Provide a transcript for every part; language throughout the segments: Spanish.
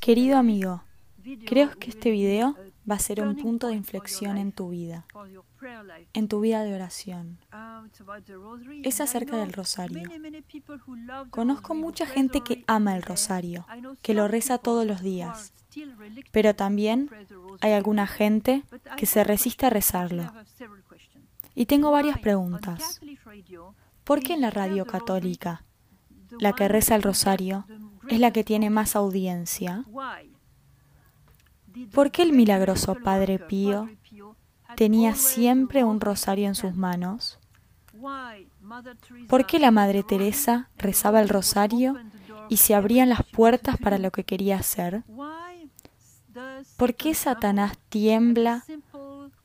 Querido amigo, creo que este video va a ser un punto de inflexión en tu vida, en tu vida de oración. Es acerca del rosario. Conozco mucha gente que ama el rosario, que lo reza todos los días, pero también hay alguna gente que se resiste a rezarlo. Y tengo varias preguntas. ¿Por qué en la radio católica, la que reza el rosario, es la que tiene más audiencia? ¿Por qué el milagroso Padre Pío tenía siempre un rosario en sus manos? ¿Por qué la Madre Teresa rezaba el rosario y se abrían las puertas para lo que quería hacer? ¿Por qué Satanás tiembla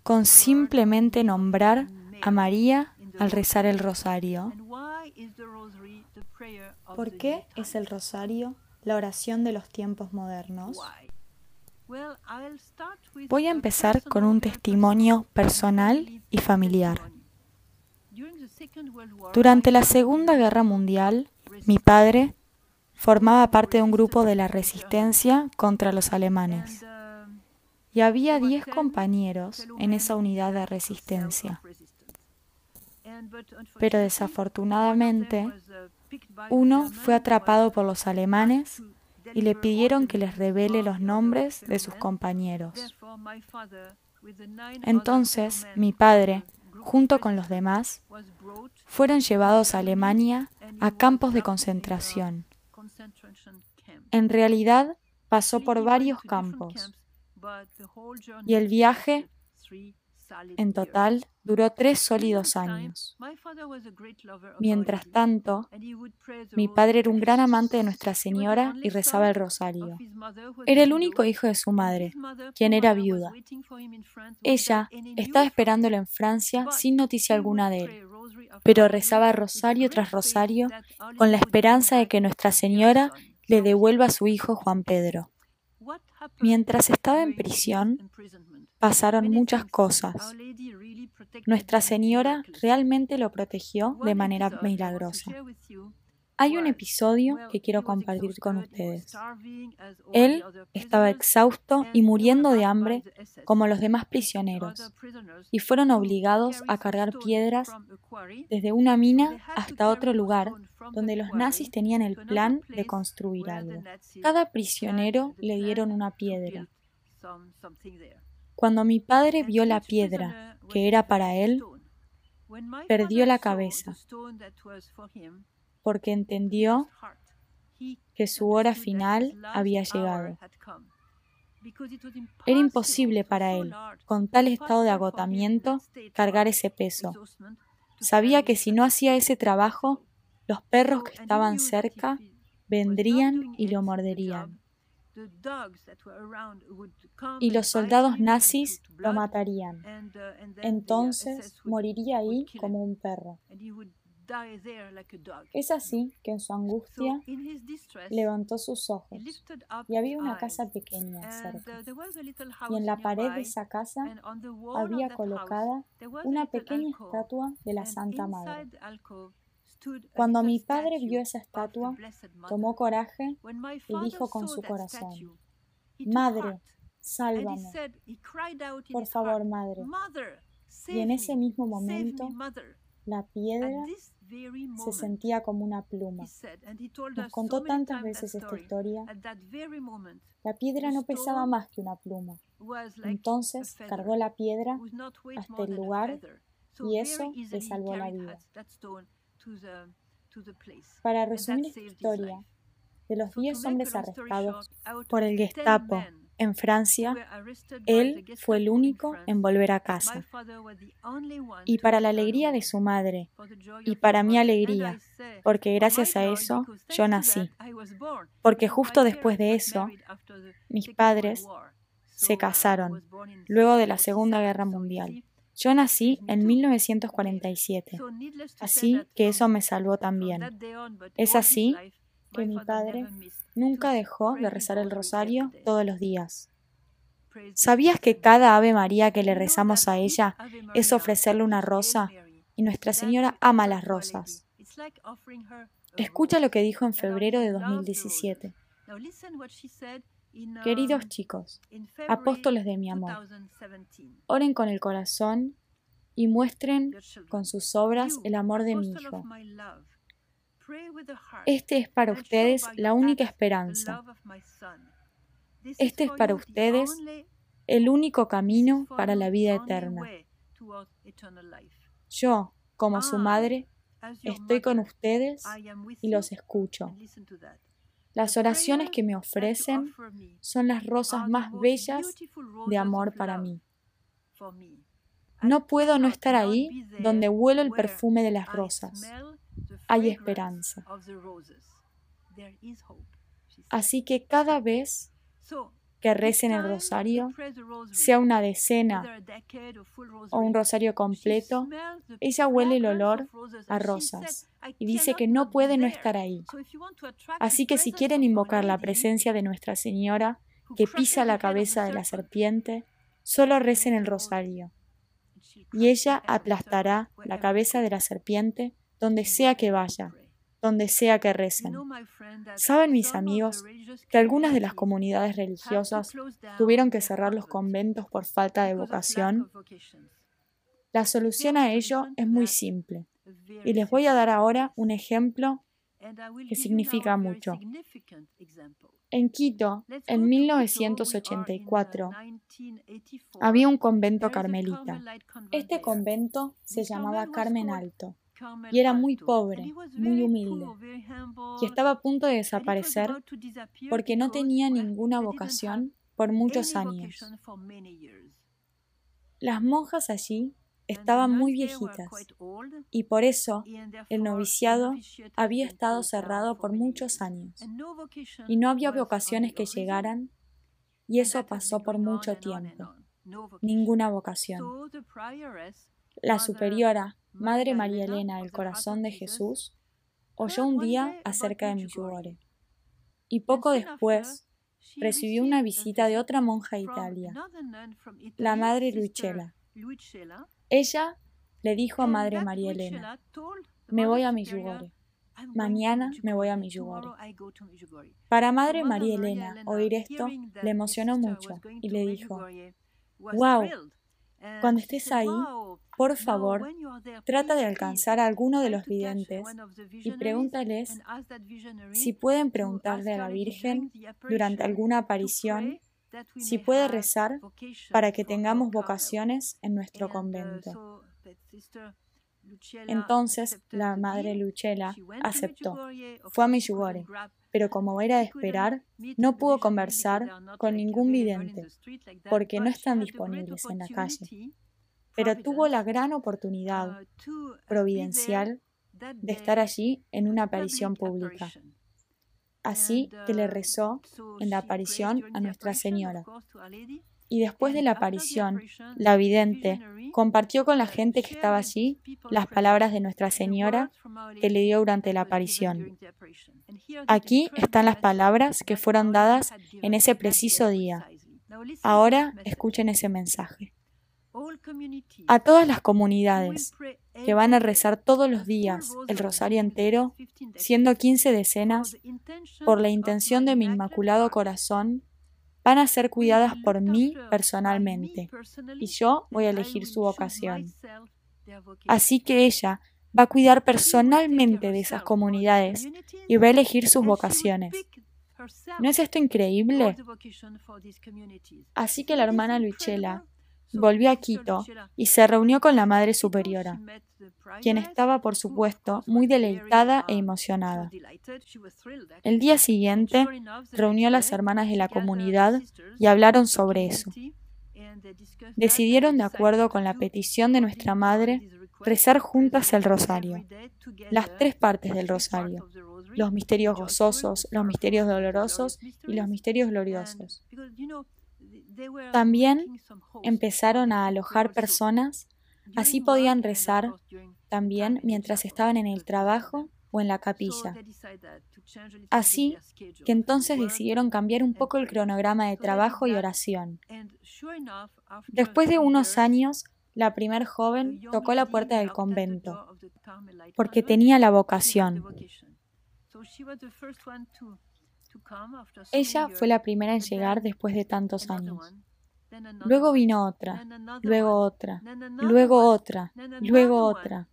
con simplemente nombrar a María al rezar el rosario? ¿Por qué es el rosario la oración de los tiempos modernos? Voy a empezar con un testimonio personal y familiar. Durante la Segunda Guerra Mundial, mi padre formaba parte de un grupo de la resistencia contra los alemanes. Y había diez compañeros en esa unidad de resistencia. Pero desafortunadamente, uno fue atrapado por los alemanes y le pidieron que les revele los nombres de sus compañeros. Entonces mi padre, junto con los demás, fueron llevados a Alemania a campos de concentración. En realidad pasó por varios campos y el viaje en total duró tres sólidos años. Mientras tanto, mi padre era un gran amante de Nuestra Señora y rezaba el rosario. Era el único hijo de su madre, quien era viuda. Ella estaba esperándolo en Francia sin noticia alguna de él, pero rezaba rosario tras rosario con la esperanza de que Nuestra Señora le devuelva a su hijo Juan Pedro. Mientras estaba en prisión, pasaron muchas cosas. Nuestra Señora realmente lo protegió de manera milagrosa. Hay un episodio que quiero compartir con ustedes. Él estaba exhausto y muriendo de hambre como los demás prisioneros y fueron obligados a cargar piedras desde una mina hasta otro lugar donde los nazis tenían el plan de construir algo. Cada prisionero le dieron una piedra. Cuando mi padre vio la piedra que era para él, perdió la cabeza porque entendió que su hora final había llegado. Era imposible para él, con tal estado de agotamiento, cargar ese peso. Sabía que si no hacía ese trabajo, los perros que estaban cerca vendrían y lo morderían y los soldados nazis lo matarían. Entonces moriría ahí como un perro. Es así que en su angustia levantó sus ojos y había una casa pequeña uh, cerca. Y en la pared de esa casa había colocada una pequeña estatua de la Santa Madre. Cuando mi padre vio esa estatua, tomó coraje y dijo con su corazón, Madre, sálvame. Por favor, Madre. Y en ese mismo momento, la piedra se sentía como una pluma. Nos contó tantas veces esta historia. La piedra no pesaba más que una pluma. Entonces cargó la piedra hasta el lugar y eso le salvó la vida. Para resumir esta historia, de los 10 hombres arrestados por el Gestapo en Francia, él fue el único en volver a casa. Y para la alegría de su madre, y para mi alegría, porque gracias a eso yo nací. Porque justo después de eso, mis padres se casaron, luego de la Segunda Guerra Mundial. Yo nací en 1947, así que eso me salvó también. Es así que mi padre nunca dejó de rezar el rosario todos los días. ¿Sabías que cada Ave María que le rezamos a ella es ofrecerle una rosa? Y Nuestra Señora ama las rosas. Escucha lo que dijo en febrero de 2017. Queridos chicos, apóstoles de mi amor, oren con el corazón y muestren con sus obras el amor de mi Hijo. Este es para ustedes la única esperanza. Este es para ustedes el único camino para la vida eterna. Yo, como su madre, estoy con ustedes y los escucho. Las oraciones que me ofrecen son las rosas más bellas de amor para mí. No puedo no estar ahí donde huelo el perfume de las rosas. Hay esperanza. Así que cada vez que recen el rosario, sea una decena o un rosario completo, ella huele el olor a rosas y dice que no puede no estar ahí. Así que si quieren invocar la presencia de Nuestra Señora, que pisa la cabeza de la serpiente, solo recen el rosario. Y ella aplastará la cabeza de la serpiente donde sea que vaya donde sea que recen. Saben mis amigos que algunas de las comunidades religiosas tuvieron que cerrar los conventos por falta de vocación. La solución a ello es muy simple y les voy a dar ahora un ejemplo que significa mucho. En Quito, en 1984, había un convento carmelita. Este convento se llamaba Carmen Alto y era muy pobre, muy humilde, y estaba a punto de desaparecer porque no tenía ninguna vocación por muchos años. Las monjas allí estaban muy viejitas y por eso el noviciado había estado cerrado por muchos años. Y no había vocaciones que llegaran y eso pasó por mucho tiempo. Ninguna vocación. La superiora, Madre María Elena del Corazón de Jesús, oyó un día acerca de Medjugorje. Y poco después recibió una visita de otra monja de Italia, la Madre Luchela. Ella le dijo a Madre María Elena, me voy a Medjugorje. Mañana me voy a Medjugorje. Para Madre María Elena, oír esto le emocionó mucho y le dijo, wow, cuando estés ahí, por favor, trata de alcanzar a alguno de los videntes y pregúntales si pueden preguntarle a la Virgen durante alguna aparición si puede rezar para que tengamos vocaciones en nuestro convento. Entonces la madre Luchela aceptó. Fue a Miyugore, pero como era de esperar, no pudo conversar con ningún vidente, porque no están disponibles en la calle pero tuvo la gran oportunidad providencial de estar allí en una aparición pública. Así que le rezó en la aparición a Nuestra Señora. Y después de la aparición, la vidente compartió con la gente que estaba allí las palabras de Nuestra Señora que le dio durante la aparición. Aquí están las palabras que fueron dadas en ese preciso día. Ahora escuchen ese mensaje. A todas las comunidades que van a rezar todos los días el rosario entero, siendo 15 decenas, por la intención de mi Inmaculado Corazón, van a ser cuidadas por mí personalmente, y yo voy a elegir su vocación. Así que ella va a cuidar personalmente de esas comunidades y va a elegir sus vocaciones. ¿No es esto increíble? Así que la hermana Luchela volvió a Quito y se reunió con la Madre Superiora, quien estaba, por supuesto, muy deleitada e emocionada. El día siguiente reunió a las hermanas de la comunidad y hablaron sobre eso. Decidieron, de acuerdo con la petición de nuestra Madre, rezar juntas el rosario, las tres partes del rosario, los misterios gozosos, los misterios dolorosos y los misterios gloriosos. También empezaron a alojar personas, así podían rezar también mientras estaban en el trabajo o en la capilla. Así que entonces decidieron cambiar un poco el cronograma de trabajo y oración. Después de unos años, la primer joven tocó la puerta del convento porque tenía la vocación. Ella fue la primera en llegar después de tantos años. Luego vino otra, luego otra, luego otra, luego otra.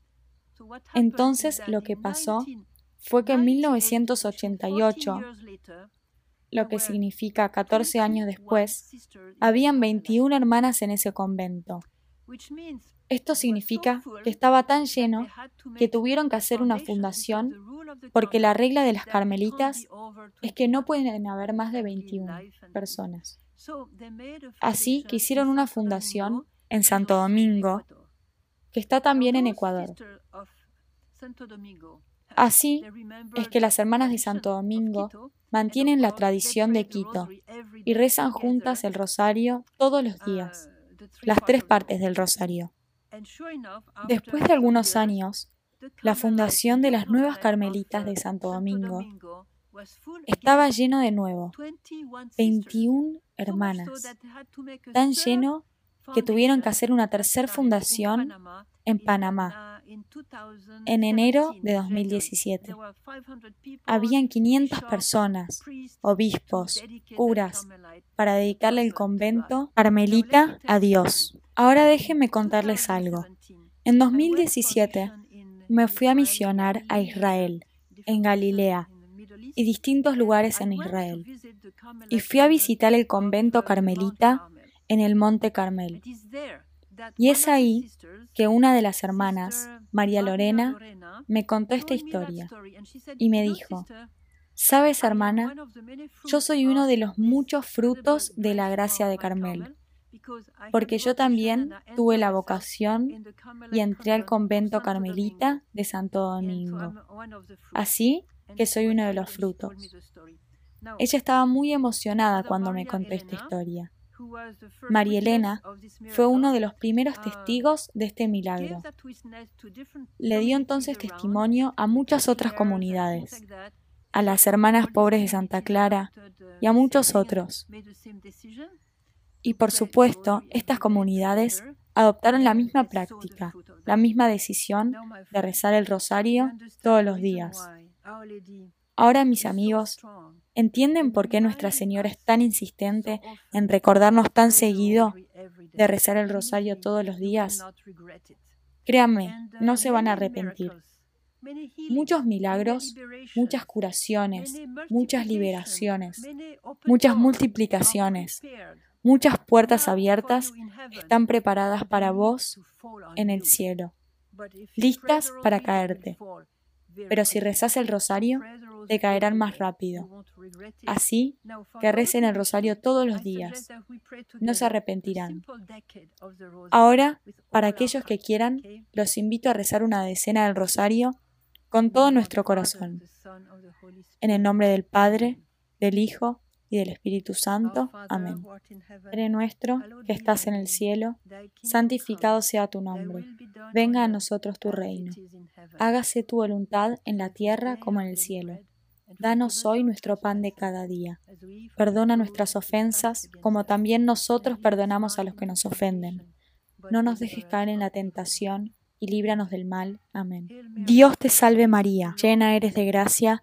Entonces lo que pasó fue que en 1988, lo que significa 14 años después, habían 21 hermanas en ese convento. Esto significa que estaba tan lleno que tuvieron que hacer una fundación porque la regla de las carmelitas es que no pueden haber más de 21 personas. Así que hicieron una fundación en Santo Domingo, que está también en Ecuador. Así es que las hermanas de Santo Domingo mantienen la tradición de Quito y rezan juntas el rosario todos los días, las tres partes del rosario. Después de algunos años, la fundación de las nuevas carmelitas de Santo Domingo estaba lleno de nuevo, 21 hermanas, tan lleno que tuvieron que hacer una tercera fundación en Panamá en enero de 2017. Habían 500 personas, obispos, curas, para dedicarle el convento carmelita a Dios. Ahora déjenme contarles algo. En 2017 me fui a misionar a Israel, en Galilea, y distintos lugares en Israel. Y fui a visitar el convento carmelita en el Monte Carmel. Y es ahí que una de las hermanas, María Lorena, me contó esta historia y me dijo, ¿sabes hermana? Yo soy uno de los muchos frutos de la gracia de Carmel, porque yo también tuve la vocación y entré al convento carmelita de Santo Domingo. Así que soy uno de los frutos. Ella estaba muy emocionada cuando me contó esta historia. María Elena fue uno de los primeros testigos de este milagro. Le dio entonces testimonio a muchas otras comunidades, a las hermanas pobres de Santa Clara y a muchos otros. Y por supuesto, estas comunidades adoptaron la misma práctica, la misma decisión de rezar el rosario todos los días. Ahora, mis amigos, ¿entienden por qué Nuestra Señora es tan insistente en recordarnos tan seguido de rezar el rosario todos los días? Créanme, no se van a arrepentir. Muchos milagros, muchas curaciones, muchas liberaciones, muchas multiplicaciones, muchas puertas abiertas están preparadas para vos en el cielo, listas para caerte. Pero si rezas el rosario, te caerán más rápido. Así que recen el rosario todos los días. No se arrepentirán. Ahora, para aquellos que quieran, los invito a rezar una decena del rosario con todo nuestro corazón. En el nombre del Padre, del Hijo y del Espíritu Santo. Amén. Padre nuestro, que estás en el cielo, santificado sea tu nombre. Venga a nosotros tu reino. Hágase tu voluntad en la tierra como en el cielo. Danos hoy nuestro pan de cada día. Perdona nuestras ofensas, como también nosotros perdonamos a los que nos ofenden. No nos dejes caer en la tentación y líbranos del mal. Amén. Dios te salve María, llena eres de gracia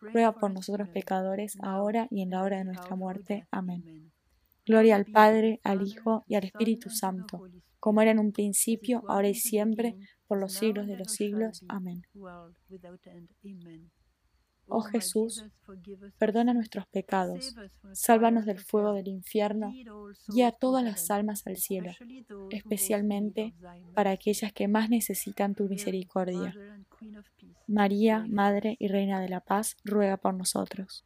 ruega por nosotros pecadores, ahora y en la hora de nuestra muerte. Amén. Gloria al Padre, al Hijo y al Espíritu Santo, como era en un principio, ahora y siempre, por los siglos de los siglos. Amén. Oh Jesús, perdona nuestros pecados, sálvanos del fuego del infierno, guía a todas las almas al cielo, especialmente para aquellas que más necesitan tu misericordia. María, Madre y Reina de la Paz, ruega por nosotros.